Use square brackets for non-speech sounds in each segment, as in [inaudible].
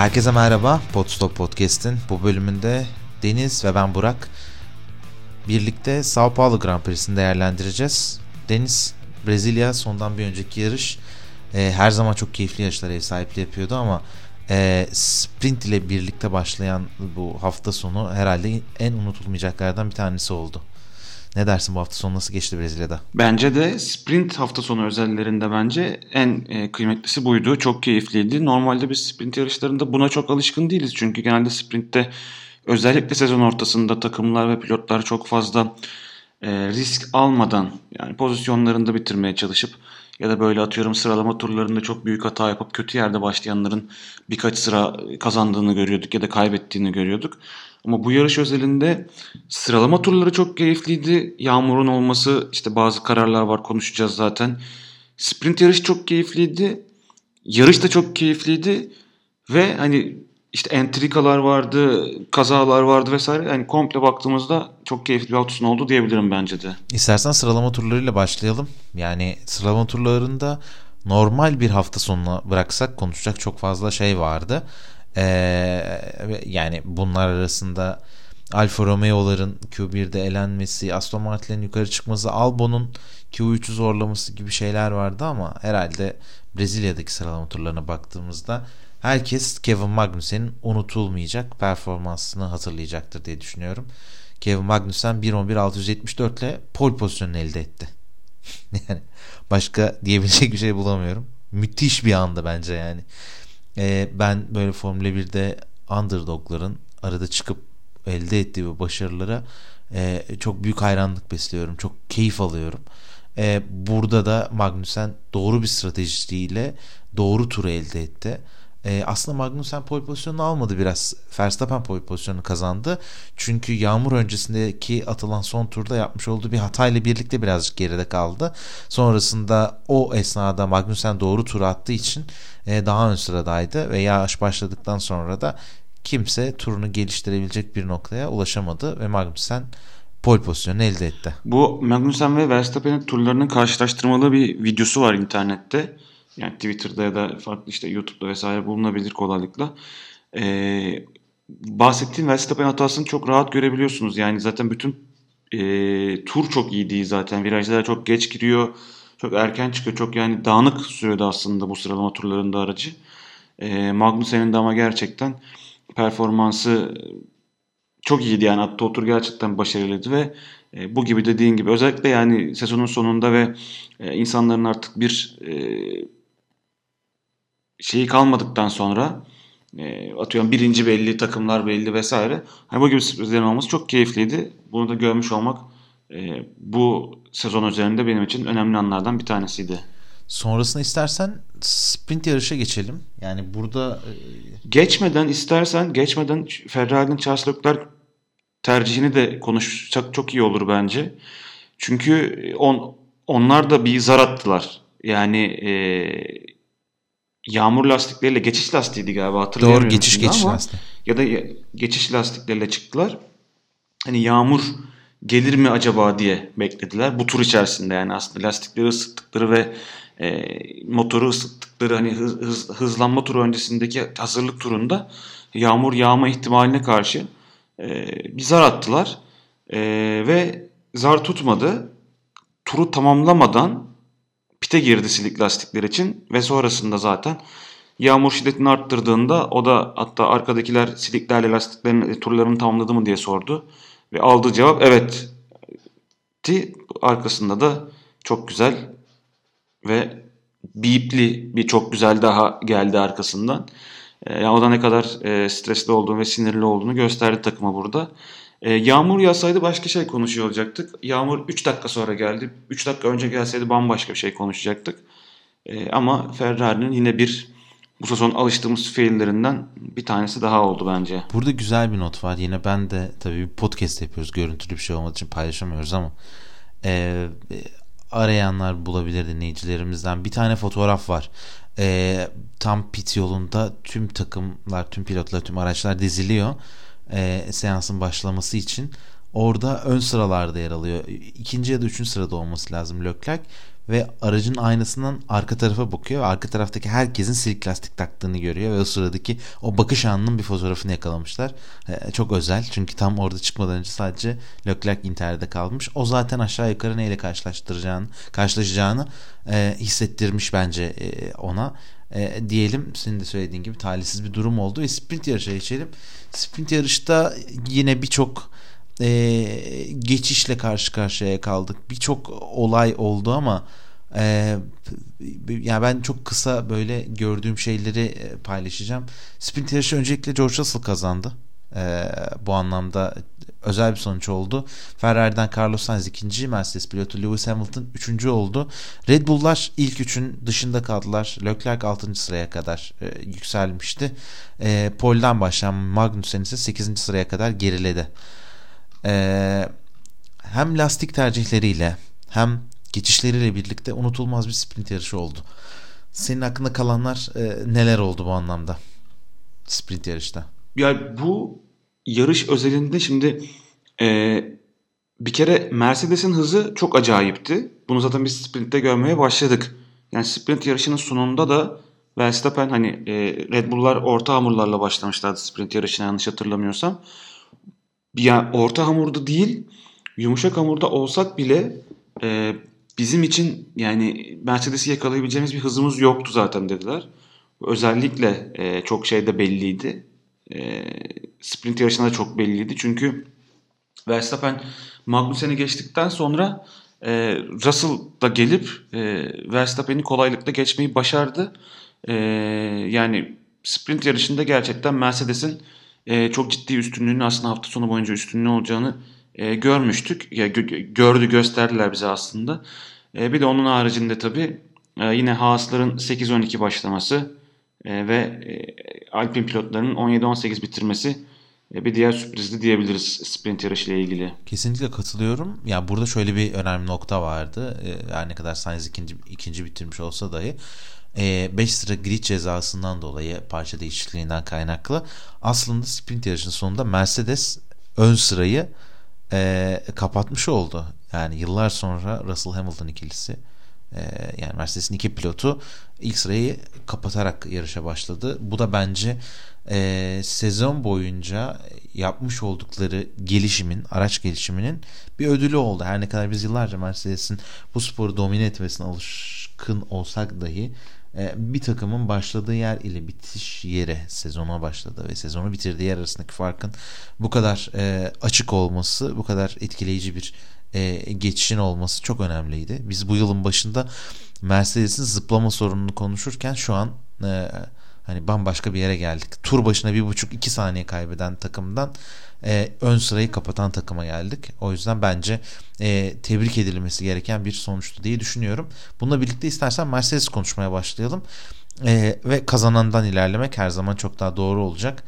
Herkese merhaba. Podstop Podcast'in bu bölümünde Deniz ve ben Burak birlikte Sao Paulo Grand Prix'sini değerlendireceğiz. Deniz, Brezilya sondan bir önceki yarış e, her zaman çok keyifli yarışlar ev sahipliği yapıyordu ama e, sprint ile birlikte başlayan bu hafta sonu herhalde en unutulmayacaklardan bir tanesi oldu. Ne dersin bu hafta sonu nasıl geçti Brezilya'da? Bence de sprint hafta sonu özellerinde bence en e, kıymetlisi buydu. Çok keyifliydi. Normalde biz sprint yarışlarında buna çok alışkın değiliz. Çünkü genelde sprintte özellikle sezon ortasında takımlar ve pilotlar çok fazla e, risk almadan yani pozisyonlarında bitirmeye çalışıp ya da böyle atıyorum sıralama turlarında çok büyük hata yapıp kötü yerde başlayanların birkaç sıra kazandığını görüyorduk ya da kaybettiğini görüyorduk. Ama bu yarış özelinde sıralama turları çok keyifliydi. Yağmurun olması işte bazı kararlar var konuşacağız zaten. Sprint yarış çok keyifliydi. Yarış da çok keyifliydi. Ve hani işte entrikalar vardı, kazalar vardı vesaire. Yani komple baktığımızda çok keyifli bir hafta oldu diyebilirim bence de. İstersen sıralama turlarıyla başlayalım. Yani sıralama turlarında normal bir hafta sonuna bıraksak konuşacak çok fazla şey vardı. Ee, yani bunlar arasında Alfa Romeo'ların Q1'de elenmesi, Aston Martin'in yukarı çıkması, Albon'un Q3'ü zorlaması gibi şeyler vardı ama herhalde Brezilya'daki sıralama turlarına baktığımızda herkes Kevin Magnussen'in unutulmayacak performansını hatırlayacaktır diye düşünüyorum. Kevin Magnussen 1.11.674 ile pole pozisyonunu elde etti. [laughs] yani başka diyebilecek bir şey bulamıyorum. Müthiş bir anda bence yani. Ee, ben böyle Formula 1'de underdogların arada çıkıp elde ettiği bu başarılara e, çok büyük hayranlık besliyorum. Çok keyif alıyorum. E, burada da Magnussen doğru bir stratejiyle doğru turu elde etti. E, aslında Magnussen pole pozisyonunu almadı biraz. Verstappen pole pozisyonunu kazandı. Çünkü yağmur öncesindeki atılan son turda yapmış olduğu bir hatayla birlikte birazcık geride kaldı. Sonrasında o esnada Magnussen doğru tur attığı için e, daha ön sıradaydı ve yağış başladıktan sonra da kimse turunu geliştirebilecek bir noktaya ulaşamadı ve Magnussen pole pozisyonu elde etti. Bu Magnussen ve Verstappen'in turlarının karşılaştırmalı bir videosu var internette. Yani Twitter'da ya da farklı işte YouTube'da vesaire bulunabilir kolaylıkla. Ee, bahsettiğim Verstappen hatasını çok rahat görebiliyorsunuz. Yani zaten bütün e, tur çok iyi değil zaten. Virajlara çok geç giriyor. Çok erken çıkıyor. Çok yani dağınık sürede aslında bu sıralama turlarında aracı. E, Magnussen'in de ama gerçekten performansı çok iyiydi yani attığı otur gerçekten başarılıydı ve e, bu gibi dediğin gibi özellikle yani sezonun sonunda ve e, insanların artık bir e, şeyi kalmadıktan sonra e, atıyorum birinci belli, takımlar belli vesaire. Hani bu gibi sürprizlerin olması çok keyifliydi. Bunu da görmüş olmak e, bu sezon üzerinde benim için önemli anlardan bir tanesiydi. Sonrasında istersen sprint yarışa geçelim. Yani burada e, geçmeden istersen geçmeden Ferrari'nin Charles Leclerc tercihini de konuşsak çok iyi olur bence. Çünkü on, onlar da bir zar attılar. Yani e, yağmur lastikleriyle geçiş lastiğiydi galiba hatırlayamıyorum. Doğru geçiş geçiş lastiği. Ya da geçiş lastikleriyle çıktılar. Hani yağmur gelir mi acaba diye beklediler. Bu tur içerisinde yani aslında lastikleri ısıttıkları ve e, motoru ısıttıkları hani hız, hız, hızlanma turu öncesindeki hazırlık turunda yağmur yağma ihtimaline karşı e, bir zar attılar. E, ve zar tutmadı. Turu tamamlamadan pite girdi silik lastikler için ve sonrasında zaten yağmur şiddetini arttırdığında o da hatta arkadakiler siliklerle lastiklerin e, turlarını tamamladı mı diye sordu. Ve aldığı cevap evet. Ti arkasında da çok güzel ve bipli bir çok güzel daha geldi arkasından. E, yani o da ne kadar e, stresli olduğunu ve sinirli olduğunu gösterdi takıma burada. E, yağmur yağsaydı başka şey konuşuyor olacaktık. Yağmur 3 dakika sonra geldi. 3 dakika önce gelseydi bambaşka bir şey konuşacaktık. E, ama Ferrari'nin yine bir bu sezon alıştığımız fiillerinden bir tanesi daha oldu bence. Burada güzel bir not var. Yine ben de tabii bir podcast yapıyoruz. Görüntülü bir şey olmadığı için paylaşamıyoruz ama e, arayanlar bulabilir dinleyicilerimizden. Bir tane fotoğraf var. E, tam pit yolunda tüm takımlar, tüm pilotlar, tüm araçlar diziliyor. E, seansın başlaması için. Orada ön sıralarda yer alıyor. İkinci ya da üçüncü sırada olması lazım Leclerc. Ve aracın aynasından arka tarafa bakıyor ve arka taraftaki herkesin silik lastik taktığını görüyor ve o sıradaki o bakış anının bir fotoğrafını yakalamışlar. Ee, çok özel çünkü tam orada çıkmadan önce sadece Leclerc Inter'de kalmış. O zaten aşağı yukarı neyle karşılaştıracağını, karşılaşacağını e, hissettirmiş bence e, ona. E, diyelim senin de söylediğin gibi talihsiz bir durum oldu ve sprint yarışa geçelim. Sprint yarışta yine birçok e, geçişle karşı karşıya kaldık. Birçok olay oldu ama e, yani ben çok kısa böyle gördüğüm şeyleri e, paylaşacağım. Sprint yarışı öncelikle George Russell kazandı. E, bu anlamda özel bir sonuç oldu. Ferrari'den Carlos Sainz ikinci, Mercedes pilotu Lewis Hamilton üçüncü oldu. Red Bull'lar ilk üçün dışında kaldılar. Leclerc altıncı sıraya kadar e, yükselmişti. E, Pole'den başlayan Magnussen ise sekizinci sıraya kadar geriledi. E, hem lastik tercihleriyle hem geçişleriyle birlikte unutulmaz bir sprint yarışı oldu. Senin hakkında kalanlar e, neler oldu bu anlamda? Sprint yarışta. Ya bu yarış özelinde şimdi e, bir kere Mercedes'in hızı çok acayipti. Bunu zaten biz sprintte görmeye başladık. Yani sprint yarışının sonunda da Verstappen hani e, Red Bull'lar orta hamurlarla başlamışlardı sprint yarışına yanlış hatırlamıyorsam. Yani orta hamurda değil yumuşak hamurda olsak bile e, bizim için yani Mercedes'i yakalayabileceğimiz bir hızımız yoktu zaten dediler. Özellikle e, çok şeyde belliydi. E, sprint yarışında da çok belliydi. Çünkü Verstappen Magnussen'i geçtikten sonra e, Russell da gelip e, Verstappen'i kolaylıkla geçmeyi başardı. E, yani sprint yarışında gerçekten Mercedes'in e, çok ciddi üstünlüğünü aslında hafta sonu boyunca üstünlüğü olacağını e, görmüştük. Ya, gö- gördü gösterdiler bize aslında. E, bir de onun haricinde tabii e, yine Haas'ların 8-12 başlaması e, ve e, Alpine pilotlarının 17-18 bitirmesi e, bir diğer sürprizli diyebiliriz sprint yarışı ile ilgili. Kesinlikle katılıyorum. Ya burada şöyle bir önemli nokta vardı. E, her ne kadar Sainz ikinci, ikinci bitirmiş olsa dahi 5 e, sıra grid cezasından dolayı parça değişikliğinden kaynaklı aslında sprint yarışının sonunda Mercedes ön sırayı e, kapatmış oldu. Yani yıllar sonra Russell Hamilton ikilisi e, yani Mercedes'in iki pilotu ilk sırayı kapatarak yarışa başladı. Bu da bence e, sezon boyunca yapmış oldukları gelişimin, araç gelişiminin bir ödülü oldu. Her ne kadar biz yıllarca Mercedes'in bu sporu domine etmesine alışkın olsak dahi bir takımın başladığı yer ile bitiş yere sezona başladı ve sezonu bitirdiği yer arasındaki farkın bu kadar e, açık olması, bu kadar etkileyici bir e, geçişin olması çok önemliydi. Biz bu yılın başında Mercedes'in zıplama sorununu konuşurken şu an e, hani bambaşka bir yere geldik. Tur başına bir buçuk iki saniye kaybeden takımdan e, ön sırayı kapatan takıma geldik. O yüzden bence e, tebrik edilmesi gereken bir sonuçtu diye düşünüyorum. Bununla birlikte istersen Mercedes konuşmaya başlayalım. E, ve kazanandan ilerlemek her zaman çok daha doğru olacak.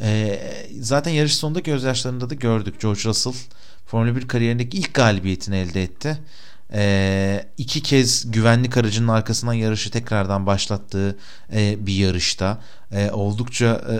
E, zaten yarış sonunda gözyaşlarında da gördük. George Russell Formula 1 kariyerindeki ilk galibiyetini elde etti. E, iki kez güvenlik aracının arkasından yarışı tekrardan başlattığı e, bir yarışta e, oldukça e,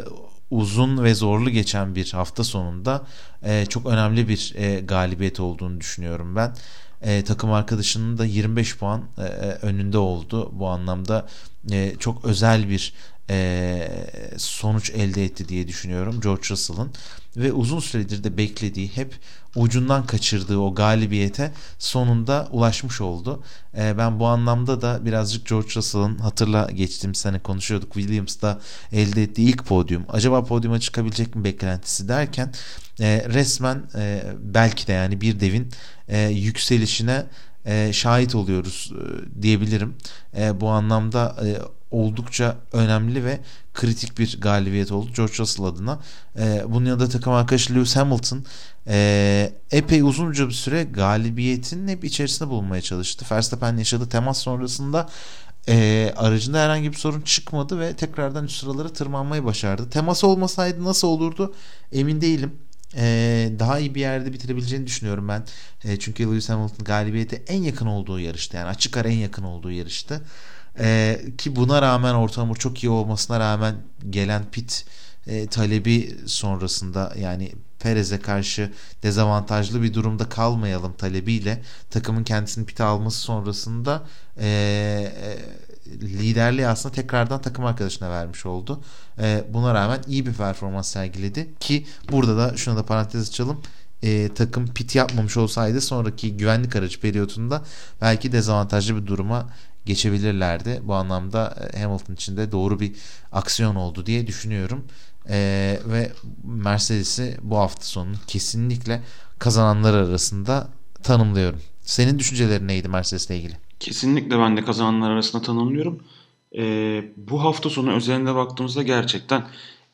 uzun ve zorlu geçen bir hafta sonunda e, çok önemli bir e, galibiyet olduğunu düşünüyorum ben. E, takım arkadaşının da 25 puan e, e, önünde oldu. Bu anlamda e, çok özel bir e, sonuç elde etti diye düşünüyorum George Russell'ın ve uzun süredir de beklediği hep ucundan kaçırdığı o galibiyete sonunda ulaşmış oldu. E, ben bu anlamda da birazcık George Russell'ın hatırla geçtiğim sene konuşuyorduk Williams'da elde ettiği ilk podyum. Acaba podyuma çıkabilecek mi beklentisi derken e, resmen e, belki de yani bir devin e, yükselişine e, şahit oluyoruz e, diyebilirim. E, bu anlamda e, oldukça önemli ve kritik bir galibiyet oldu George Russell adına. E, bunun yanında takım arkadaşı Lewis Hamilton e, epey uzunca bir süre galibiyetin hep içerisinde bulunmaya çalıştı. Verstappen yaşadığı temas sonrasında e, aracında herhangi bir sorun çıkmadı ve tekrardan üst sıralara tırmanmayı başardı. Temas olmasaydı nasıl olurdu emin değilim. Ee, daha iyi bir yerde bitirebileceğini düşünüyorum ben. E, çünkü Lewis Hamilton galibiyete en yakın olduğu yarıştı. Yani açık ara en yakın olduğu yarıştı. E, ki buna rağmen orta çok iyi olmasına rağmen gelen pit e, talebi sonrasında yani Perez'e karşı dezavantajlı bir durumda kalmayalım talebiyle takımın kendisini pite alması sonrasında e, e, liderliği aslında tekrardan takım arkadaşına vermiş oldu. E, buna rağmen iyi bir performans sergiledi ki burada da şunu da parantez açalım e, takım pit yapmamış olsaydı sonraki güvenlik aracı periyotunda belki dezavantajlı bir duruma geçebilirlerdi. Bu anlamda e, Hamilton için de doğru bir aksiyon oldu diye düşünüyorum. Ee, ve Mercedes'i bu hafta sonu kesinlikle kazananlar arasında tanımlıyorum. Senin düşüncelerin neydi Mercedes'le ilgili? Kesinlikle ben de kazananlar arasında tanımlıyorum. Ee, bu hafta sonu özelinde baktığımızda gerçekten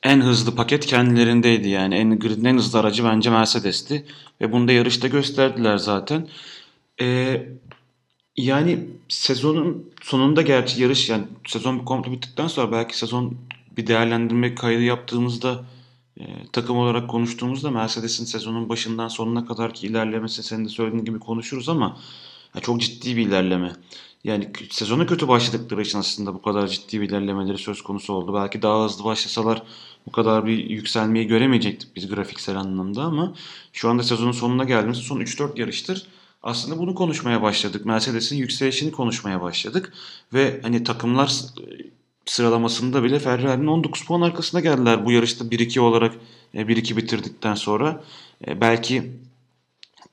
en hızlı paket kendilerindeydi yani. En, gridin en hızlı aracı bence Mercedes'ti. Ve bunu da yarışta gösterdiler zaten. Ee, yani sezonun sonunda gerçi yarış yani sezon komple bittikten sonra belki sezon bir değerlendirme kaydı yaptığımızda e, takım olarak konuştuğumuzda Mercedes'in sezonun başından sonuna kadar ki ilerlemesi senin de söylediğin gibi konuşuruz ama ya çok ciddi bir ilerleme. Yani sezona kötü başladıkları için aslında bu kadar ciddi bir ilerlemeleri söz konusu oldu. Belki daha hızlı başlasalar bu kadar bir yükselmeyi göremeyecektik biz grafiksel anlamda ama şu anda sezonun sonuna geldiğimizde son 3-4 yarıştır aslında bunu konuşmaya başladık. Mercedes'in yükselişini konuşmaya başladık ve hani takımlar sıralamasında bile Ferrari'nin 19 puan arkasında geldiler bu yarışta 1-2 olarak 1-2 e, bitirdikten sonra. E, belki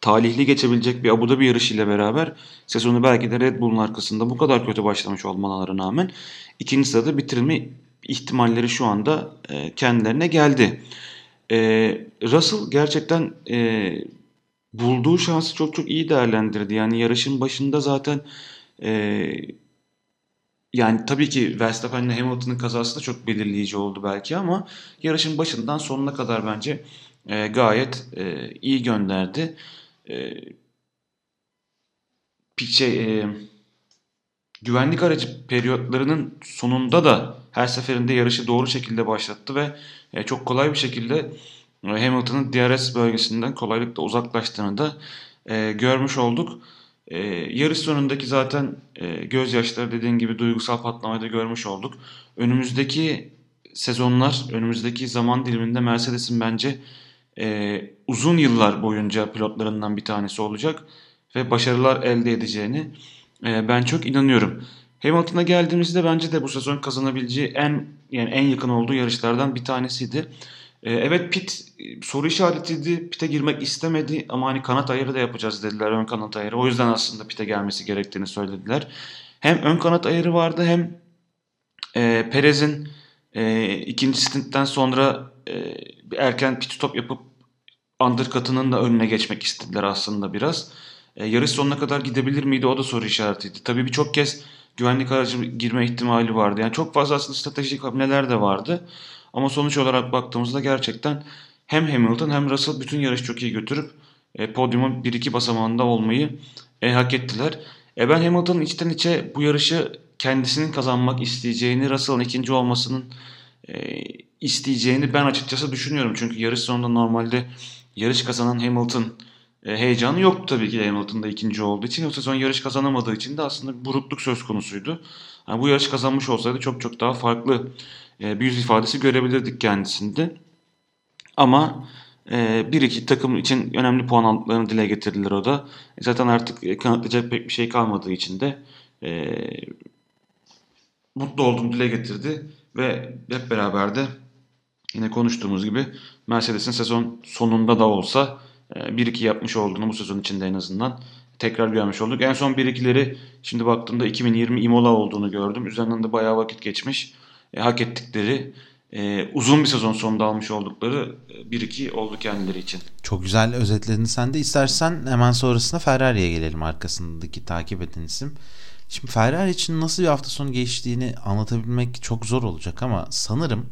talihli geçebilecek bir Abu Dhabi yarışıyla beraber sezonu belki de Red Bull'un arkasında bu kadar kötü başlamış olmalarına rağmen ikinci sırada bitirme ihtimalleri şu anda e, kendilerine geldi. Russell gerçekten bulduğu şansı çok çok iyi değerlendirdi. Yani yarışın başında zaten yani tabii ki Verstappen ile Hamilton'ın kazası da çok belirleyici oldu belki ama yarışın başından sonuna kadar bence e, gayet e, iyi gönderdi. E, şey, e, güvenlik aracı periyotlarının sonunda da her seferinde yarışı doğru şekilde başlattı ve e, çok kolay bir şekilde e, Hamilton'ın DRS bölgesinden kolaylıkla uzaklaştığını da e, görmüş olduk. E, yarış sonundaki zaten e, gözyaşları dediğin gibi duygusal patlamayı da görmüş olduk. Önümüzdeki sezonlar, önümüzdeki zaman diliminde Mercedes'in bence e, uzun yıllar boyunca pilotlarından bir tanesi olacak ve başarılar elde edeceğini e, ben çok inanıyorum. Hamilton'a geldiğimizde bence de bu sezon kazanabileceği en yani en yakın olduğu yarışlardan bir tanesiydi. E, evet Pit e, soru işaretiydi. Pit'e girmek istemedi ama hani kanat ayarı da yapacağız dediler ön kanat ayarı. O yüzden aslında Pit'e gelmesi gerektiğini söylediler. Hem ön kanat ayarı vardı hem e, Perez'in e, ikinci stintten sonra e, erken pit stop yapıp undercut'ının da önüne geçmek istediler aslında biraz. E, yarış sonuna kadar gidebilir miydi o da soru işaretiydi. Tabii birçok kez güvenlik aracı girme ihtimali vardı. Yani çok fazla aslında stratejik hamleler de vardı. Ama sonuç olarak baktığımızda gerçekten hem Hamilton hem Russell bütün yarış çok iyi götürüp e, podyumun 1-2 basamağında olmayı e, hak ettiler. E, ben Hamilton'ın içten içe bu yarışı kendisinin kazanmak isteyeceğini, Russell'ın ikinci olmasının e, isteyeceğini ben açıkçası düşünüyorum. Çünkü yarış sonunda normalde yarış kazanan Hamilton e, heyecanı yoktu tabii ki Hamilton'da ikinci olduğu için. O sezon yarış kazanamadığı için de aslında bir burukluk söz konusuydu. Yani bu yarış kazanmış olsaydı çok çok daha farklı e, bir yüz ifadesi görebilirdik kendisinde. Ama e, bir iki takım için önemli puan aldıklarını dile getirdiler o da. E, zaten artık kanıtlayacak pek bir şey kalmadığı için de e, mutlu olduğunu dile getirdi. Ve hep beraber de yine konuştuğumuz gibi Mercedes'in sezon sonunda da olsa 1-2 yapmış olduğunu bu sezon içinde en azından tekrar görmüş olduk. En son 1-2'leri şimdi baktığımda 2020 Imola olduğunu gördüm. Üzerinden de bayağı vakit geçmiş e, hak ettikleri e, uzun bir sezon sonunda almış oldukları e, bir iki oldu kendileri için. Çok güzel özetledin sen de. istersen hemen sonrasında Ferrari'ye gelelim arkasındaki takip eden isim. Şimdi Ferrari için nasıl bir hafta sonu geçtiğini anlatabilmek çok zor olacak ama sanırım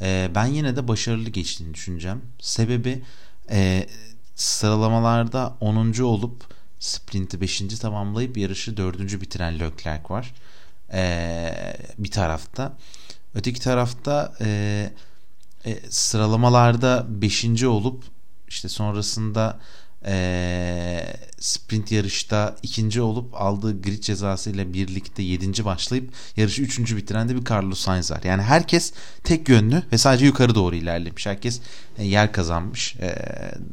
e, ben yine de başarılı geçtiğini düşüneceğim. Sebebi e, sıralamalarda 10. olup sprinti 5. tamamlayıp yarışı 4. bitiren Leclerc var. E, bir tarafta. Öteki tarafta e, e, sıralamalarda 5. olup işte sonrasında e, sprint yarışta ikinci olup aldığı grid cezası ile birlikte yedinci başlayıp yarışı üçüncü bitiren de bir Carlos Sainz var. Yani herkes tek yönlü ve sadece yukarı doğru ilerlemiş. Herkes e, yer kazanmış, e,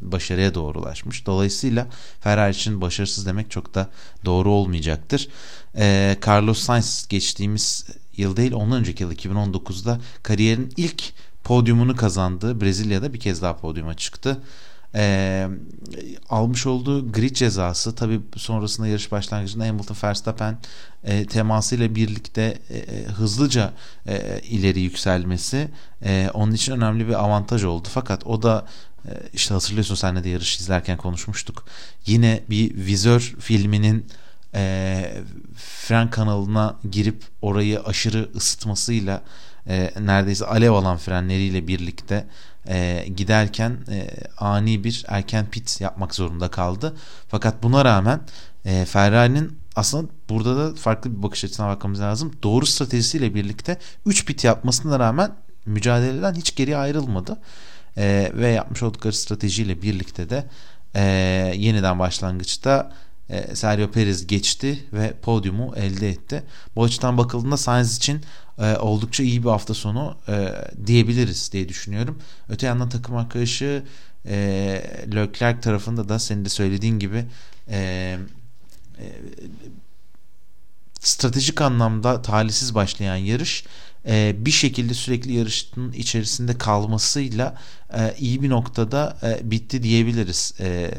başarıya doğru ulaşmış. Dolayısıyla Ferrari için başarısız demek çok da doğru olmayacaktır. E, Carlos Sainz geçtiğimiz yıl değil ondan önceki yıl 2019'da kariyerin ilk podyumunu kazandı. Brezilya'da bir kez daha podyuma çıktı e, almış olduğu grid cezası tabi sonrasında yarış başlangıcında Hamilton Verstappen e, temasıyla birlikte e, e, hızlıca e, ileri yükselmesi e, onun için önemli bir avantaj oldu. Fakat o da e, işte hatırlıyorsun senle de yarış izlerken konuşmuştuk. Yine bir vizör filminin e, fren kanalına girip orayı aşırı ısıtmasıyla e, neredeyse alev alan frenleriyle birlikte e, giderken e, ani bir erken pit yapmak zorunda kaldı. Fakat buna rağmen e, Ferrari'nin aslında burada da farklı bir bakış açısına bakmamız lazım. Doğru stratejisiyle birlikte 3 pit yapmasına rağmen mücadeleden hiç geri ayrılmadı. E, ve yapmış oldukları stratejiyle birlikte de e, yeniden başlangıçta e, Sergio Perez geçti ve podyumu elde etti. Bu açıdan bakıldığında Sainz için e, oldukça iyi bir hafta sonu e, diyebiliriz diye düşünüyorum. Öte yandan takım arkadaşı e, Leclerc tarafında da senin de söylediğin gibi e, e, stratejik anlamda talihsiz başlayan yarış e, bir şekilde sürekli yarışın içerisinde kalmasıyla e, iyi bir noktada e, bitti diyebiliriz. E,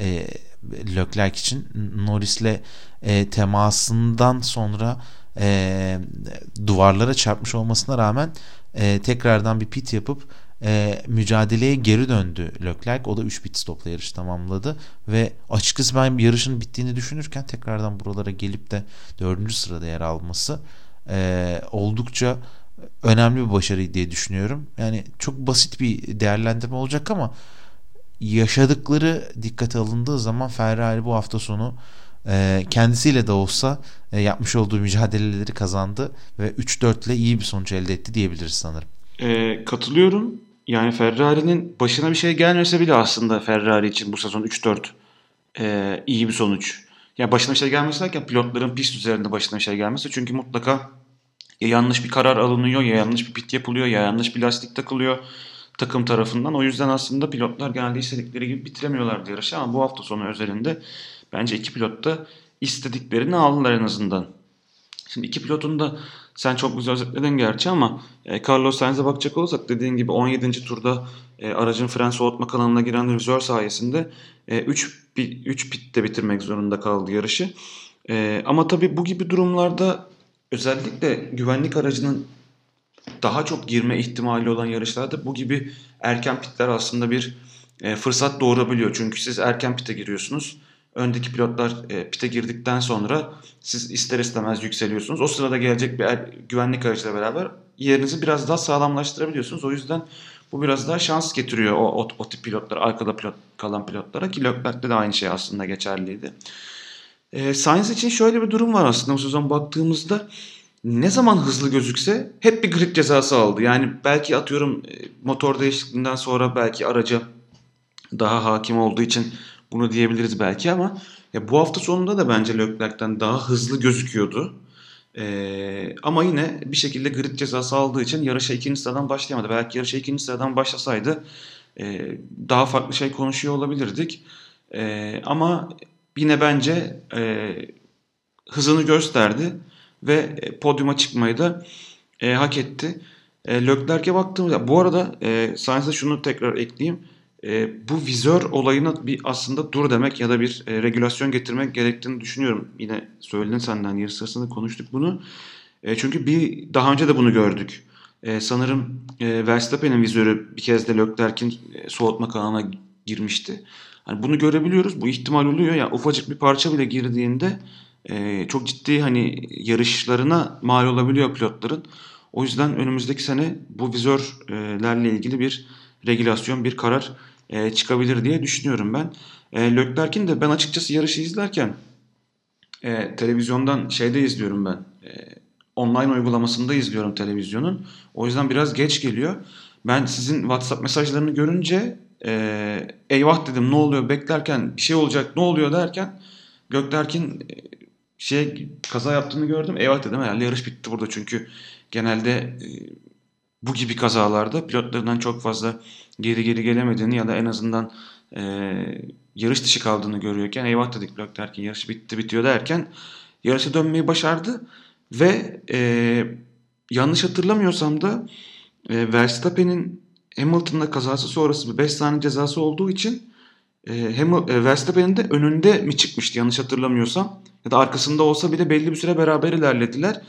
e, Leclerc için Norris'le e, temasından sonra e, duvarlara çarpmış olmasına rağmen e, tekrardan bir pit yapıp e, mücadeleye geri döndü Leclerc. O da 3 pit stopla yarış tamamladı ve açıkçası ben yarışın bittiğini düşünürken tekrardan buralara gelip de 4. sırada yer alması e, oldukça önemli bir başarı diye düşünüyorum. Yani çok basit bir değerlendirme olacak ama yaşadıkları dikkate alındığı zaman Ferrari bu hafta sonu e, kendisiyle de olsa e, yapmış olduğu mücadeleleri kazandı ve 3-4 ile iyi bir sonuç elde etti diyebiliriz sanırım. E, katılıyorum. Yani Ferrari'nin başına bir şey gelmese bile aslında Ferrari için bu sezon 3-4 e, iyi bir sonuç. Yani başına bir şey gelmesi derken pilotların pist üzerinde başına bir şey gelmesi. Çünkü mutlaka ya yanlış bir karar alınıyor ya yanlış bir pit yapılıyor ya yanlış bir lastik takılıyor takım tarafından. O yüzden aslında pilotlar genelde istedikleri gibi bitiremiyorlardı yarışı ama bu hafta sonu özelinde bence iki pilot da istediklerini aldılar en azından. Şimdi iki pilotun da sen çok güzel özetledin gerçi ama e, Carlos Sainz'e bakacak olursak dediğin gibi 17. turda e, aracın fren soğutma kanalına giren rüzgar sayesinde 3 e, 3 pitte bitirmek zorunda kaldı yarışı. Ama tabii bu gibi durumlarda özellikle güvenlik aracının daha çok girme ihtimali olan yarışlarda bu gibi erken pitler aslında bir e, fırsat doğurabiliyor. Çünkü siz erken pite giriyorsunuz. Öndeki pilotlar e, pite girdikten sonra siz ister istemez yükseliyorsunuz. O sırada gelecek bir er, güvenlik aracıyla beraber yerinizi biraz daha sağlamlaştırabiliyorsunuz. O yüzden bu biraz daha şans getiriyor o, o, o tip pilotlara, arkada pilot kalan pilotlara ki Leclerc'te de aynı şey aslında geçerliydi. E, Sainz için şöyle bir durum var aslında bu sezon baktığımızda ne zaman hızlı gözükse hep bir grid cezası aldı. Yani belki atıyorum e, motor değişikliğinden sonra belki araca daha hakim olduğu için bunu diyebiliriz belki ama ya bu hafta sonunda da bence Leclerc'ten daha hızlı gözüküyordu. Ee, ama yine bir şekilde grid cezası aldığı için yarışa ikinci sıradan başlayamadı. Belki yarışa ikinci sıradan başlasaydı e, daha farklı şey konuşuyor olabilirdik. E, ama yine bence e, hızını gösterdi ve e, podyuma çıkmayı da e, hak etti. E, Leclerc'e baktığımızda bu arada e, Sainz'e şunu tekrar ekleyeyim. E, bu vizör olayına bir aslında dur demek ya da bir e, regülasyon getirmek gerektiğini düşünüyorum. Yine söyledin senden yarı sırasında konuştuk bunu. E, çünkü bir daha önce de bunu gördük. E, sanırım e, Verstappen'in vizörü bir kez de Leclerc'in e, soğutma kanalına girmişti. Hani bunu görebiliyoruz. Bu ihtimal oluyor. Yani ufacık bir parça bile girdiğinde e, çok ciddi hani yarışlarına mal olabiliyor pilotların. O yüzden önümüzdeki sene bu vizörlerle ilgili bir regülasyon, bir karar e, çıkabilir diye düşünüyorum ben. E, Leclerc'in de ben açıkçası yarışı izlerken e, televizyondan şeyde izliyorum ben. E, online uygulamasında izliyorum televizyonun. O yüzden biraz geç geliyor. Ben sizin WhatsApp mesajlarını görünce e, eyvah dedim ne oluyor beklerken bir şey olacak ne oluyor derken Gökberk'in e, şey kaza yaptığını gördüm. Eyvah dedim herhalde yarış bitti burada çünkü genelde e, bu gibi kazalarda pilotlarından çok fazla geri geri gelemediğini ya da en azından e, yarış dışı kaldığını görüyorken eyvah dedik Gökberk'in yarışı bitti bitiyor derken yarışa dönmeyi başardı ve e, yanlış hatırlamıyorsam da e, Verstappen'in Hamilton'la kazası sonrası bir 5 saniye cezası olduğu için e, Hamil, e, Verstappen'in de önünde mi çıkmıştı yanlış hatırlamıyorsam ya da arkasında olsa bile belli bir süre beraber ilerlediler.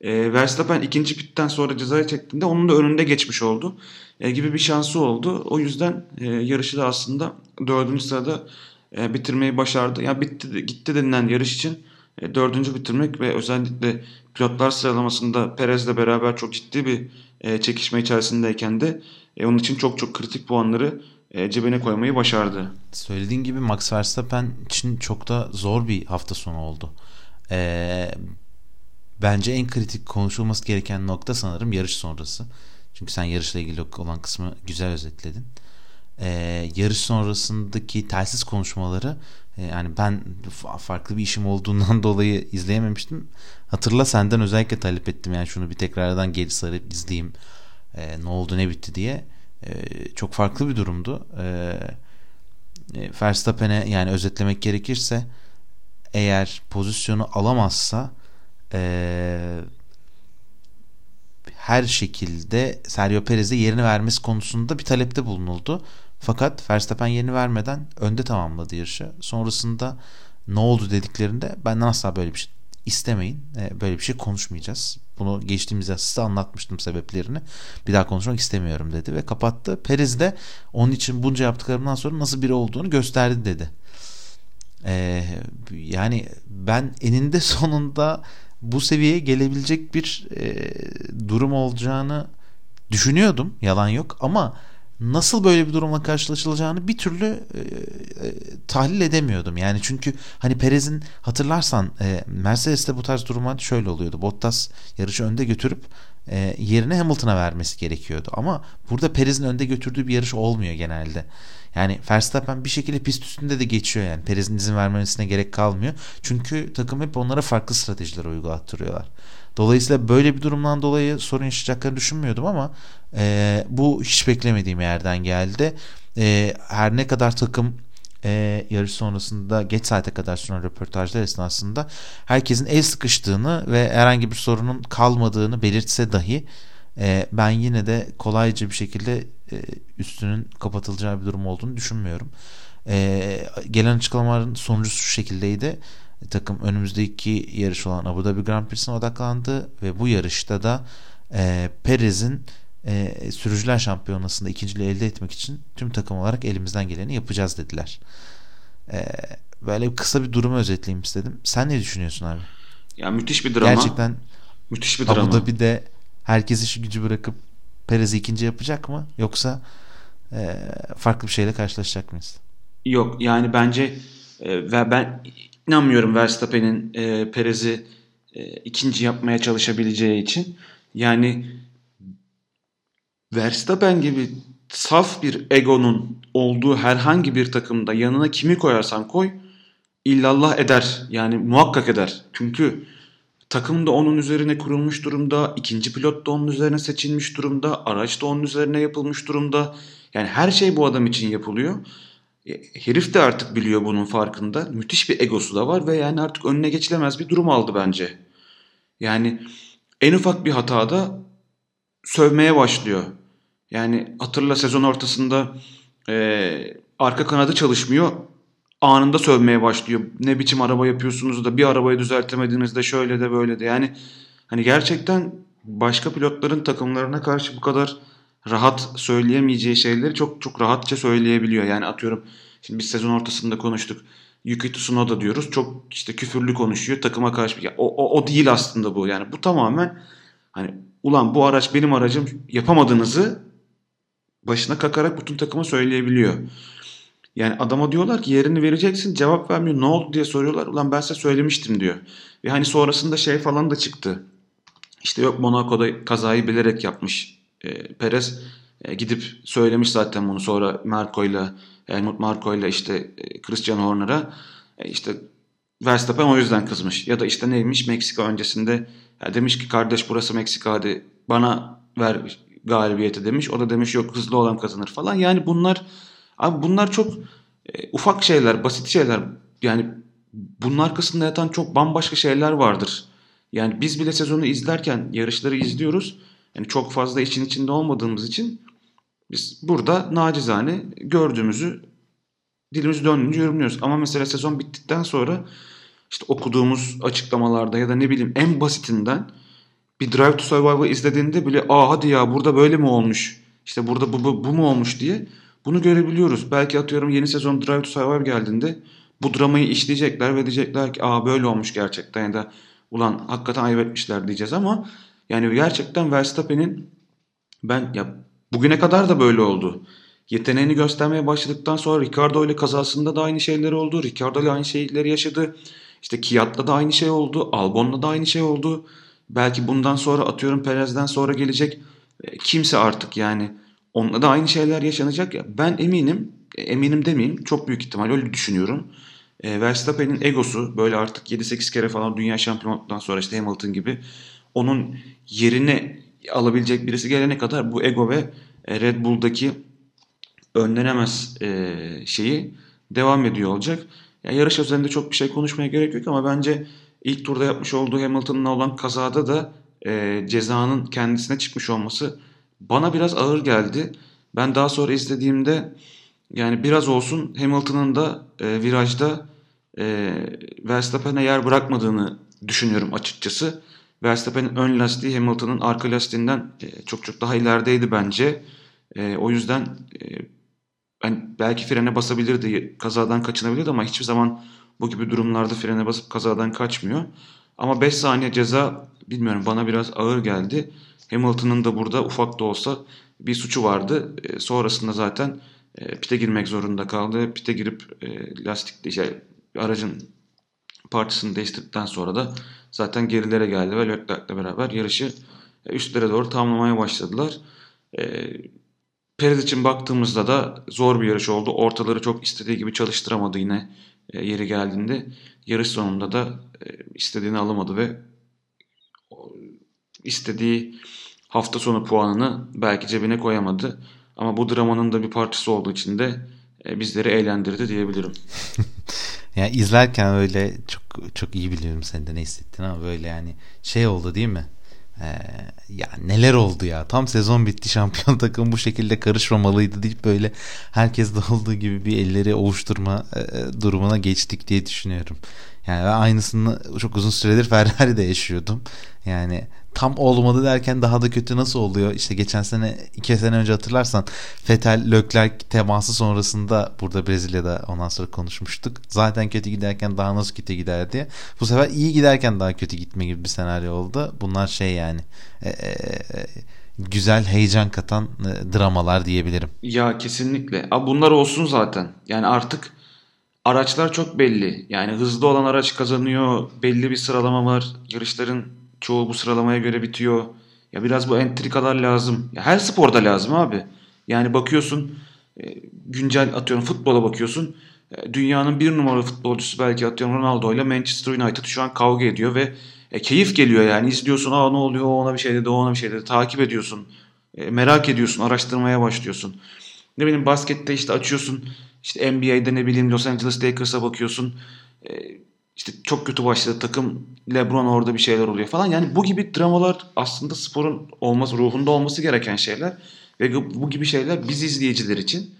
E, Verstappen ikinci pitten sonra cezayı çektiğinde onun da önünde geçmiş oldu e, gibi bir şansı oldu. O yüzden e, yarışı da aslında dördüncü sırada e, bitirmeyi başardı. Yani bitti gitti denilen yarış için dördüncü bitirmek ve özellikle pilotlar sıralamasında Perez'le beraber çok ciddi bir çekişme içerisindeyken de onun için çok çok kritik puanları e, cebine koymayı başardı. Söylediğin gibi Max Verstappen için çok da zor bir hafta sonu oldu. E, bence en kritik konuşulması gereken nokta sanırım yarış sonrası. Çünkü sen yarışla ilgili olan kısmı güzel özetledin. E, yarış sonrasındaki telsiz konuşmaları e, yani ben farklı bir işim olduğundan [laughs] dolayı izleyememiştim. Hatırla senden özellikle talep ettim yani şunu bir tekrardan geri sarıp izleyeyim. E, ne oldu ne bitti diye. E, çok farklı bir durumdu. E, e, Verstappen'e yani özetlemek gerekirse eğer pozisyonu alamazsa e, her şekilde Sergio Perez'e yerini vermesi konusunda bir talepte bulunuldu. Fakat Verstappen yerini vermeden önde tamamladı yarışı. Sonrasında ne oldu dediklerinde benden asla böyle bir şey istemeyin. E, böyle bir şey konuşmayacağız. Bunu geçtiğimiz size anlatmıştım sebeplerini. Bir daha konuşmak istemiyorum dedi ve kapattı. Perez de onun için bunca yaptıklarımdan sonra nasıl biri olduğunu gösterdi dedi. Ee, yani ben eninde [laughs] sonunda bu seviyeye gelebilecek bir e, durum olacağını düşünüyordum. Yalan yok ama nasıl böyle bir durumla karşılaşılacağını bir türlü e, e, tahlil edemiyordum. Yani çünkü hani Perez'in hatırlarsan e, Mercedes'te bu tarz durumlar şöyle oluyordu. Bottas yarışı önde götürüp e, yerine Hamilton'a vermesi gerekiyordu. Ama burada Perez'in önde götürdüğü bir yarış olmuyor genelde. Yani Verstappen bir şekilde pist üstünde de geçiyor yani. Perez'in izin vermesine gerek kalmıyor. Çünkü takım hep onlara farklı stratejiler uygulattırıyorlar. Dolayısıyla böyle bir durumdan dolayı sorun yaşayacaklarını düşünmüyordum ama e, bu hiç beklemediğim yerden geldi. E, her ne kadar takım e, yarış sonrasında geç saate kadar süren röportajlar esnasında herkesin el sıkıştığını ve herhangi bir sorunun kalmadığını belirtse dahi e, ben yine de kolayca bir şekilde e, üstünün kapatılacağı bir durum olduğunu düşünmüyorum. E, gelen açıklamaların sonucu şu şekildeydi. E, takım önümüzdeki yarış olan Abu Dhabi Grand Prix'sine odaklandı ve bu yarışta da e, Perez'in e, sürücüler şampiyonasında ikinciliği elde etmek için tüm takım olarak elimizden geleni yapacağız dediler. E, böyle kısa bir durumu özetleyeyim istedim. Sen ne düşünüyorsun abi? Ya müthiş bir drama. Gerçekten müthiş bir drama. Abu Dhabi'de herkes işi gücü bırakıp Perez'i ikinci yapacak mı? Yoksa e, farklı bir şeyle karşılaşacak mıyız? Yok yani bence e, ve ben inanmıyorum Verstappen'in e, Perez'i e, ikinci yapmaya çalışabileceği için. Yani Verstappen gibi saf bir egonun olduğu herhangi bir takımda yanına kimi koyarsan koy illallah eder. Yani muhakkak eder. Çünkü takım da onun üzerine kurulmuş durumda. ikinci pilot da onun üzerine seçilmiş durumda. Araç da onun üzerine yapılmış durumda. Yani her şey bu adam için yapılıyor. E, herif de artık biliyor bunun farkında. Müthiş bir egosu da var ve yani artık önüne geçilemez bir durum aldı bence. Yani en ufak bir hatada sövmeye başlıyor. Yani hatırla sezon ortasında e, arka kanadı çalışmıyor. Anında sövmeye başlıyor. Ne biçim araba yapıyorsunuz da bir arabayı düzeltemediğinizde şöyle de böyle de. Yani hani gerçekten başka pilotların takımlarına karşı bu kadar rahat söyleyemeyeceği şeyleri çok çok rahatça söyleyebiliyor. Yani atıyorum şimdi biz sezon ortasında konuştuk. Yuki Tsunoda diyoruz. Çok işte küfürlü konuşuyor takıma karşı. Ya, o, o, o değil aslında bu. Yani bu tamamen hani ulan bu araç benim aracım yapamadığınızı başına kakarak bütün takıma söyleyebiliyor. Yani adama diyorlar ki yerini vereceksin cevap vermiyor. Ne oldu diye soruyorlar. Ulan ben size söylemiştim diyor. Ve hani sonrasında şey falan da çıktı. İşte yok Monaco'da kazayı bilerek yapmış e, Perez. e, gidip söylemiş zaten bunu sonra Marco ile Helmut Marko ile işte e, Christian Horner'a e, işte Verstappen o yüzden kızmış. Ya da işte neymiş Meksika öncesinde ya demiş ki kardeş burası Meksika hadi bana ver galibiyeti demiş. O da demiş yok hızlı olan kazanır falan. Yani bunlar abi bunlar çok e, ufak şeyler, basit şeyler. Yani bunun arkasında yatan çok bambaşka şeyler vardır. Yani biz bile sezonu izlerken yarışları izliyoruz. Yani çok fazla için içinde olmadığımız için biz burada nacizane gördüğümüzü dilimiz döndüğünce yorumluyoruz. Ama mesela sezon bittikten sonra işte okuduğumuz açıklamalarda ya da ne bileyim en basitinden bir Drive to Survival izlediğinde bile aa hadi ya burada böyle mi olmuş? İşte burada bu, bu, bu mu olmuş diye bunu görebiliyoruz. Belki atıyorum yeni sezon Drive to Survive geldiğinde bu dramayı işleyecekler ve diyecekler ki aa böyle olmuş gerçekten ya da ulan hakikaten ayıp etmişler diyeceğiz ama yani gerçekten Verstappen'in ben ya bugüne kadar da böyle oldu. Yeteneğini göstermeye başladıktan sonra Ricardo ile kazasında da aynı şeyler oldu. Ricardo ile aynı şeyleri yaşadı. İşte Kiat'la da aynı şey oldu. Albon'la da aynı şey oldu. Belki bundan sonra atıyorum Perez'den sonra gelecek e, kimse artık yani onunla da aynı şeyler yaşanacak ya. Ben eminim, e, eminim demeyeyim çok büyük ihtimal öyle düşünüyorum. E, Verstappen'in egosu böyle artık 7-8 kere falan dünya şampiyonluktan sonra işte Hamilton gibi onun yerine alabilecek birisi gelene kadar bu ego ve e, Red Bull'daki önlenemez e, şeyi devam ediyor olacak. Yani yarış üzerinde çok bir şey konuşmaya gerek yok ama bence ilk turda yapmış olduğu Hamilton'la olan kazada da e, cezanın kendisine çıkmış olması bana biraz ağır geldi. Ben daha sonra izlediğimde yani biraz olsun Hamilton'ın da e, virajda e, Verstappen'e yer bırakmadığını düşünüyorum açıkçası. Verstappen'in ön lastiği Hamilton'ın arka lastiğinden e, çok çok daha ilerideydi bence. E, o yüzden e, ben belki frene basabilirdi, kazadan kaçınabilirdi ama hiçbir zaman bu gibi durumlarda frene basıp kazadan kaçmıyor. Ama 5 saniye ceza bilmiyorum bana biraz ağır geldi. Hamilton'ın da burada ufak da olsa bir suçu vardı. E, sonrasında zaten e, pite girmek zorunda kaldı. Pite girip e, lastik şey, aracın parçasını değiştirdikten sonra da zaten gerilere geldi ve Leclerc'le beraber yarışı e, üstlere doğru tamamlamaya başladılar. E, Perez için baktığımızda da zor bir yarış oldu. Ortaları çok istediği gibi çalıştıramadı yine e, yeri geldiğinde. Yarış sonunda da e, istediğini alamadı ve istediği hafta sonu puanını belki cebine koyamadı. Ama bu dramanın da bir parçası olduğu için de e, bizleri eğlendirdi diyebilirim. [laughs] yani izlerken öyle çok çok iyi biliyorum sen de ne hissettin ama böyle yani şey oldu değil mi? Ee, ya neler oldu ya tam sezon bitti şampiyon [laughs] takım bu şekilde karışmamalıydı deyip böyle herkes de olduğu gibi bir elleri ovuşturma e, e durumuna geçtik diye düşünüyorum. Yani aynısını çok uzun süredir Ferrari'de yaşıyordum. Yani tam olmadı derken daha da kötü nasıl oluyor? İşte geçen sene iki sene önce hatırlarsan Fetel Leclerc teması sonrasında burada Brezilya'da ondan sonra konuşmuştuk. Zaten kötü giderken daha nasıl kötü gider diye. Bu sefer iyi giderken daha kötü gitme gibi bir senaryo oldu. Bunlar şey yani e, e, e güzel heyecan katan e, dramalar diyebilirim. Ya kesinlikle. Abi bunlar olsun zaten. Yani artık araçlar çok belli. Yani hızlı olan araç kazanıyor. Belli bir sıralama var. Yarışların çoğu bu sıralamaya göre bitiyor. Ya biraz bu entrikalar lazım. Ya her sporda lazım abi. Yani bakıyorsun e, güncel atıyorum futbola bakıyorsun. E, dünyanın bir numaralı futbolcusu belki atıyorum Ronaldo ile Manchester United şu an kavga ediyor ve e, keyif geliyor yani izliyorsun aa ne oluyor o ona bir şey dedi o ona bir şey dedi takip ediyorsun e, merak ediyorsun araştırmaya başlıyorsun ne bileyim baskette işte açıyorsun işte NBA'de ne bileyim Los Angeles Lakers'a bakıyorsun e, işte çok kötü başladı takım LeBron orada bir şeyler oluyor falan. Yani bu gibi dramalar aslında sporun olması, ruhunda olması gereken şeyler. Ve bu gibi şeyler biz izleyiciler için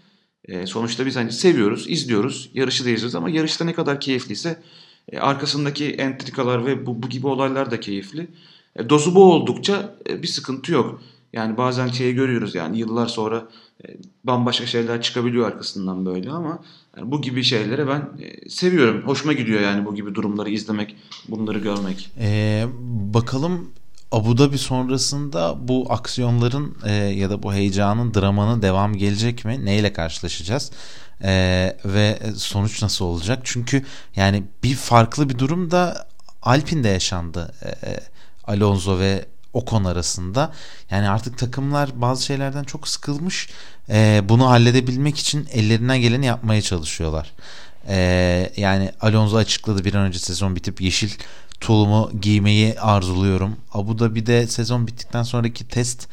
e, sonuçta biz hani seviyoruz, izliyoruz, yarışı da izliyoruz ama yarışta ne kadar keyifliyse e, arkasındaki entrikalar ve bu, bu gibi olaylar da keyifli. E, dozu bu oldukça e, bir sıkıntı yok. Yani bazen şeyi görüyoruz yani yıllar sonra bambaşka şeyler çıkabiliyor arkasından böyle ama yani bu gibi şeylere ben e, seviyorum. Hoşuma gidiyor yani bu gibi durumları izlemek, bunları görmek. Ee, bakalım Abu Dhabi sonrasında bu aksiyonların e, ya da bu heyecanın, dramanın devam gelecek mi? Neyle karşılaşacağız? E, ve sonuç nasıl olacak? Çünkü yani bir farklı bir durum da Alpine'de yaşandı. E, Alonso ve Ocon arasında. Yani artık takımlar bazı şeylerden çok sıkılmış. E, bunu halledebilmek için ellerinden geleni yapmaya çalışıyorlar. E, yani Alonso açıkladı bir an önce sezon bitip yeşil tulumu giymeyi arzuluyorum. Abu Dhabi'de sezon bittikten sonraki test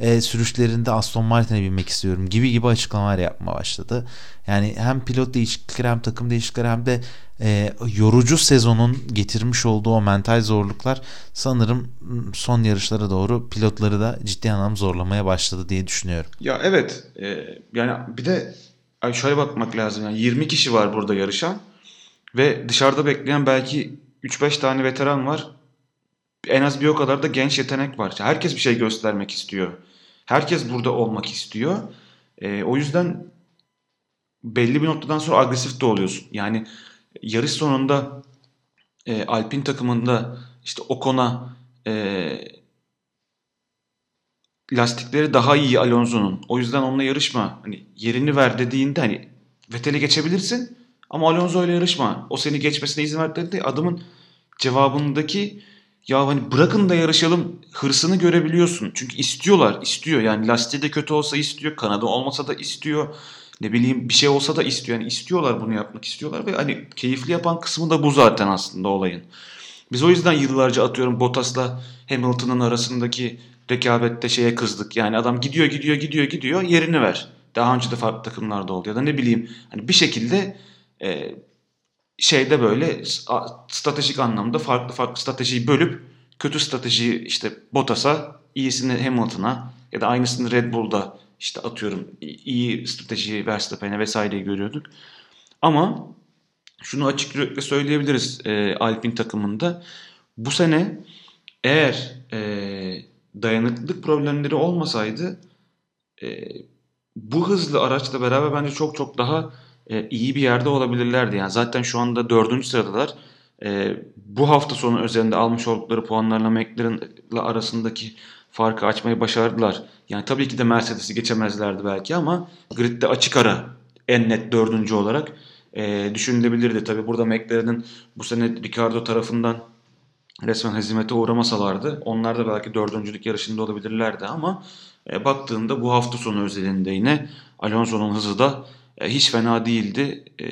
e, sürüşlerinde Aston Martin'e binmek istiyorum gibi gibi açıklamalar yapmaya başladı. Yani hem pilot değişiklikleri hem takım değişiklikleri hem de e, yorucu sezonun getirmiş olduğu o mental zorluklar sanırım son yarışlara doğru pilotları da ciddi anlamda zorlamaya başladı diye düşünüyorum. Ya evet e, yani bir de şöyle bakmak lazım yani 20 kişi var burada yarışan ve dışarıda bekleyen belki 3-5 tane veteran var. En az bir o kadar da genç yetenek var. Herkes bir şey göstermek istiyor. Herkes burada olmak istiyor. E, o yüzden belli bir noktadan sonra agresif de oluyorsun. Yani yarış sonunda e, Alpin takımında işte Ocon'a e, lastikleri daha iyi Alonso'nun. O yüzden onunla yarışma. Hani yerini ver dediğinde hani Vettel'i geçebilirsin ama Alonso ile yarışma. O seni geçmesine izin ver dedi. Adamın cevabındaki ya hani bırakın da yarışalım hırsını görebiliyorsun. Çünkü istiyorlar, istiyor. Yani lastiği de kötü olsa istiyor, kanadı olmasa da istiyor. Ne bileyim bir şey olsa da istiyor. Yani istiyorlar bunu yapmak istiyorlar ve hani keyifli yapan kısmı da bu zaten aslında olayın. Biz o yüzden yıllarca atıyorum Bottas'la Hamilton'ın arasındaki rekabette şeye kızdık. Yani adam gidiyor gidiyor gidiyor gidiyor yerini ver. Daha önce de farklı takımlarda oldu ya da ne bileyim hani bir şekilde e, şeyde böyle stratejik anlamda farklı farklı stratejiyi bölüp kötü stratejiyi işte Bottas'a, iyisini Hamilton'a ya da aynısını Red Bull'da işte atıyorum iyi stratejiyi Verstappen'e vesaireyi görüyorduk. Ama şunu açık yürekle söyleyebiliriz e, Alpine takımında. Bu sene eğer e, dayanıklılık problemleri olmasaydı e, bu hızlı araçla beraber bence çok çok daha e, iyi bir yerde olabilirlerdi. Yani zaten şu anda dördüncü sıradalar. E, bu hafta sonu üzerinde almış oldukları puanlarla McLaren'la arasındaki farkı açmayı başardılar. Yani tabii ki de Mercedes'i geçemezlerdi belki ama gridde açık ara en net dördüncü olarak e, düşünülebilirdi. Tabii burada McLaren'in bu sene Ricardo tarafından resmen hezimete uğramasalardı onlar da belki dördüncülük yarışında olabilirlerdi ama e, baktığında bu hafta sonu özelinde yine Alonso'nun hızı da e, hiç fena değildi. E,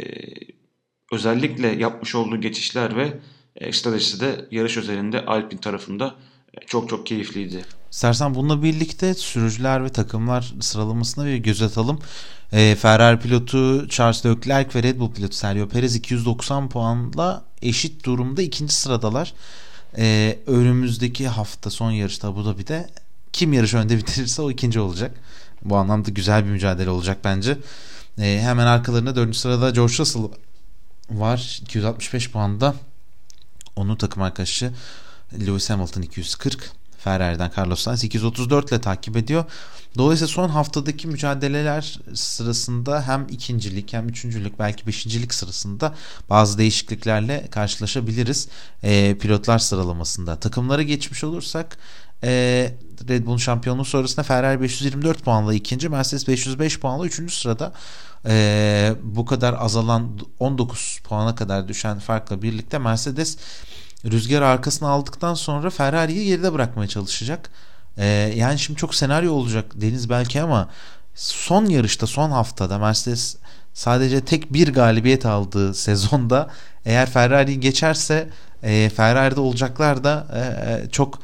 özellikle yapmış olduğu geçişler ve e, stratejisi de yarış özelinde Alpine tarafında e, çok çok keyifliydi. İstersen bununla birlikte sürücüler ve takımlar sıralamasına bir göz atalım. Ferrari pilotu Charles Leclerc ve Red Bull pilotu Sergio Perez 290 puanla eşit durumda ikinci sıradalar. Önümüzdeki hafta son yarışta bu da bir de kim yarış önde bitirirse o ikinci olacak. Bu anlamda güzel bir mücadele olacak bence. E, hemen arkalarında 4. sırada George Russell var. 265 puanda. Onun takım arkadaşı Lewis Hamilton 240. Ferrari'den Carlos Sainz 234 ile takip ediyor. Dolayısıyla son haftadaki mücadeleler sırasında hem ikincilik hem üçüncülük belki beşincilik sırasında bazı değişikliklerle karşılaşabiliriz. E, pilotlar sıralamasında. Takımlara geçmiş olursak e, Red Bull şampiyonluğu sonrasında Ferrari 524 puanla ikinci, Mercedes 505 puanla üçüncü sırada. E, bu kadar azalan 19 puana kadar düşen farkla birlikte Mercedes rüzgar arkasına aldıktan sonra Ferrari'yi geride bırakmaya çalışacak. E, yani şimdi çok senaryo olacak Deniz belki ama son yarışta son haftada Mercedes sadece tek bir galibiyet aldığı sezonda eğer Ferrari geçerse e, Ferrari'de olacaklar da e, çok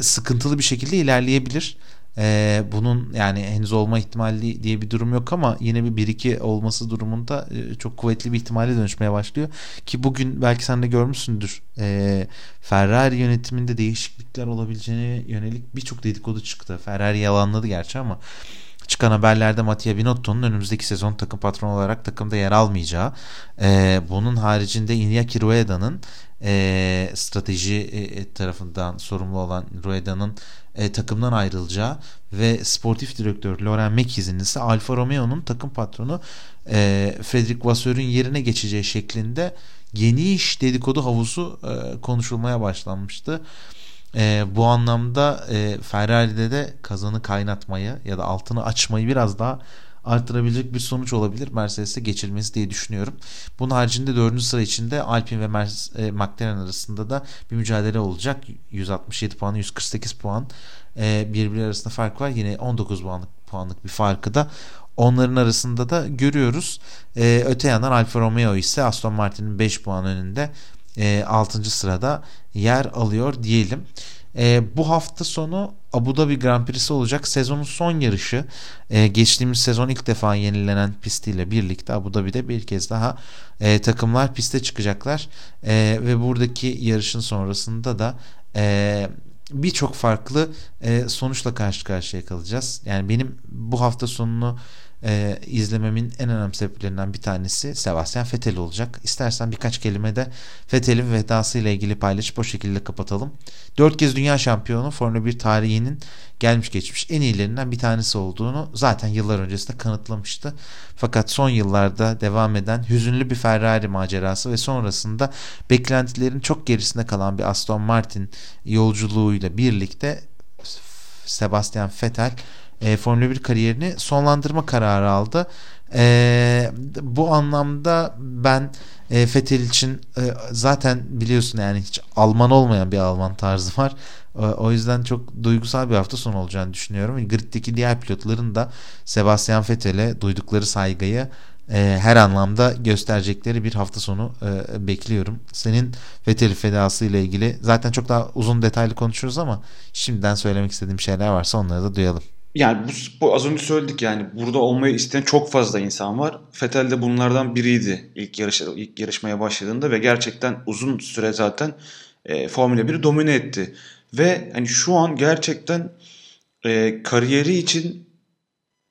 sıkıntılı bir şekilde ilerleyebilir. Ee, bunun yani henüz olma ihtimali diye bir durum yok ama yine bir 1-2 olması durumunda e, çok kuvvetli bir ihtimale dönüşmeye başlıyor. Ki bugün belki sen de görmüşsündür e, Ferrari yönetiminde değişiklikler olabileceğine yönelik birçok dedikodu çıktı. Ferrari yalanladı gerçi ama çıkan haberlerde Mattia Binotto'nun önümüzdeki sezon takım patronu olarak takımda yer almayacağı, e, bunun haricinde Iñaki Rueda'nın e, strateji e, tarafından sorumlu olan Rueda'nın e, takımdan ayrılacağı ve sportif direktör Loren Mekiz'in ise Alfa Romeo'nun takım patronu e, Frederick Vasseur'ün yerine geçeceği şeklinde geniş dedikodu havuzu e, konuşulmaya başlanmıştı. E, bu anlamda e, Ferrari'de de kazanı kaynatmayı ya da altını açmayı biraz daha arttırabilecek bir sonuç olabilir Mercedes'e geçilmesi diye düşünüyorum. Bunun haricinde 4. sıra içinde Alpine ve Mercedes, e, McLaren arasında da bir mücadele olacak. 167 puan, 148 puan e, birbiri arasında fark var. Yine 19 puanlık, puanlık bir farkı da onların arasında da görüyoruz. E, öte yandan Alfa Romeo ise Aston Martin'in 5 puan önünde e, 6. sırada yer alıyor diyelim. E, bu hafta sonu Abu Dhabi Grand Prix'si olacak. Sezonun son yarışı e, geçtiğimiz sezon ilk defa yenilenen pistiyle birlikte Abu Dhabi'de bir kez daha e, takımlar piste çıkacaklar. E, ve buradaki yarışın sonrasında da e, birçok farklı e, sonuçla karşı karşıya kalacağız. Yani benim bu hafta sonunu e, izlememin en önemli sebeplerinden bir tanesi Sebastian Vettel olacak. İstersen birkaç kelime de Vettel'in vedası ile ilgili paylaşıp o şekilde kapatalım. Dört kez dünya şampiyonu Formula 1 tarihinin gelmiş geçmiş en iyilerinden bir tanesi olduğunu zaten yıllar öncesinde kanıtlamıştı. Fakat son yıllarda devam eden hüzünlü bir Ferrari macerası ve sonrasında beklentilerin çok gerisinde kalan bir Aston Martin yolculuğuyla birlikte Sebastian Vettel e, Formula 1 kariyerini sonlandırma kararı aldı. E, bu anlamda ben e, Fettel için e, zaten biliyorsun yani hiç Alman olmayan bir Alman tarzı var. E, o yüzden çok duygusal bir hafta sonu olacağını düşünüyorum. Griddeki diğer pilotların da Sebastian Vettel'e duydukları saygıyı e, her anlamda gösterecekleri bir hafta sonu e, bekliyorum. Senin Vettel fedası ile ilgili zaten çok daha uzun detaylı konuşuruz ama şimdiden söylemek istediğim şeyler varsa onları da duyalım. Yani bu, bu az önce söyledik yani burada olmayı isteyen çok fazla insan var. Fetel de bunlardan biriydi ilk yarış ilk yarışmaya başladığında ve gerçekten uzun süre zaten e, Formula 1'i domine etti. Ve hani şu an gerçekten e, kariyeri için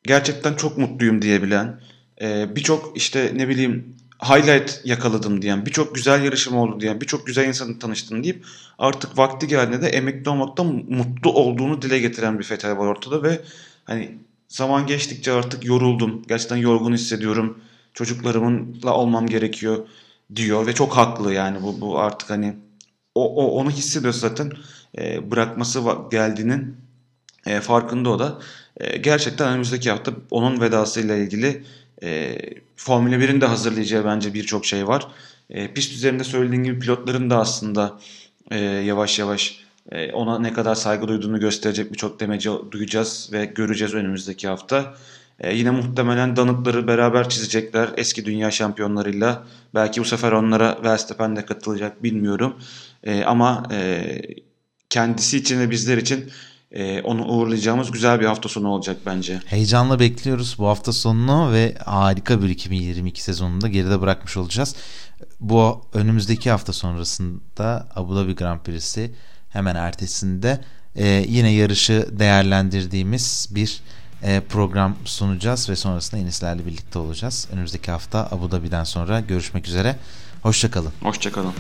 gerçekten çok mutluyum diyebilen e, birçok işte ne bileyim highlight yakaladım diyen, birçok güzel yarışım oldu diyen, birçok güzel insanla tanıştım deyip artık vakti geldiğinde de emekli olmaktan mutlu olduğunu dile getiren bir Fetel var ortada ve hani zaman geçtikçe artık yoruldum. Gerçekten yorgun hissediyorum. Çocuklarımınla olmam gerekiyor diyor ve çok haklı yani bu, bu artık hani o, o onu hissediyor zaten e, bırakması geldiğinin e, farkında o da. E, gerçekten önümüzdeki hafta onun vedasıyla ilgili e, Formula 1'in de hazırlayacağı bence birçok şey var. E, pist üzerinde söylediğim gibi pilotların da aslında e, yavaş yavaş e, ona ne kadar saygı duyduğunu gösterecek birçok demeci duyacağız ve göreceğiz önümüzdeki hafta. E, yine muhtemelen danıtları beraber çizecekler eski dünya şampiyonlarıyla. Belki bu sefer onlara Verstappen de katılacak bilmiyorum. E, ama e, kendisi için ve bizler için e, onu uğurlayacağımız güzel bir hafta sonu olacak bence. Heyecanla bekliyoruz bu hafta sonunu ve harika bir 2022 sezonunda geride bırakmış olacağız. Bu önümüzdeki hafta sonrasında Abu Dhabi Grand Prix'si hemen ertesinde e, yine yarışı değerlendirdiğimiz bir e, program sunacağız ve sonrasında Enislerle birlikte olacağız. Önümüzdeki hafta Abu Dhabi'den sonra görüşmek üzere. Hoşçakalın. Hoşçakalın.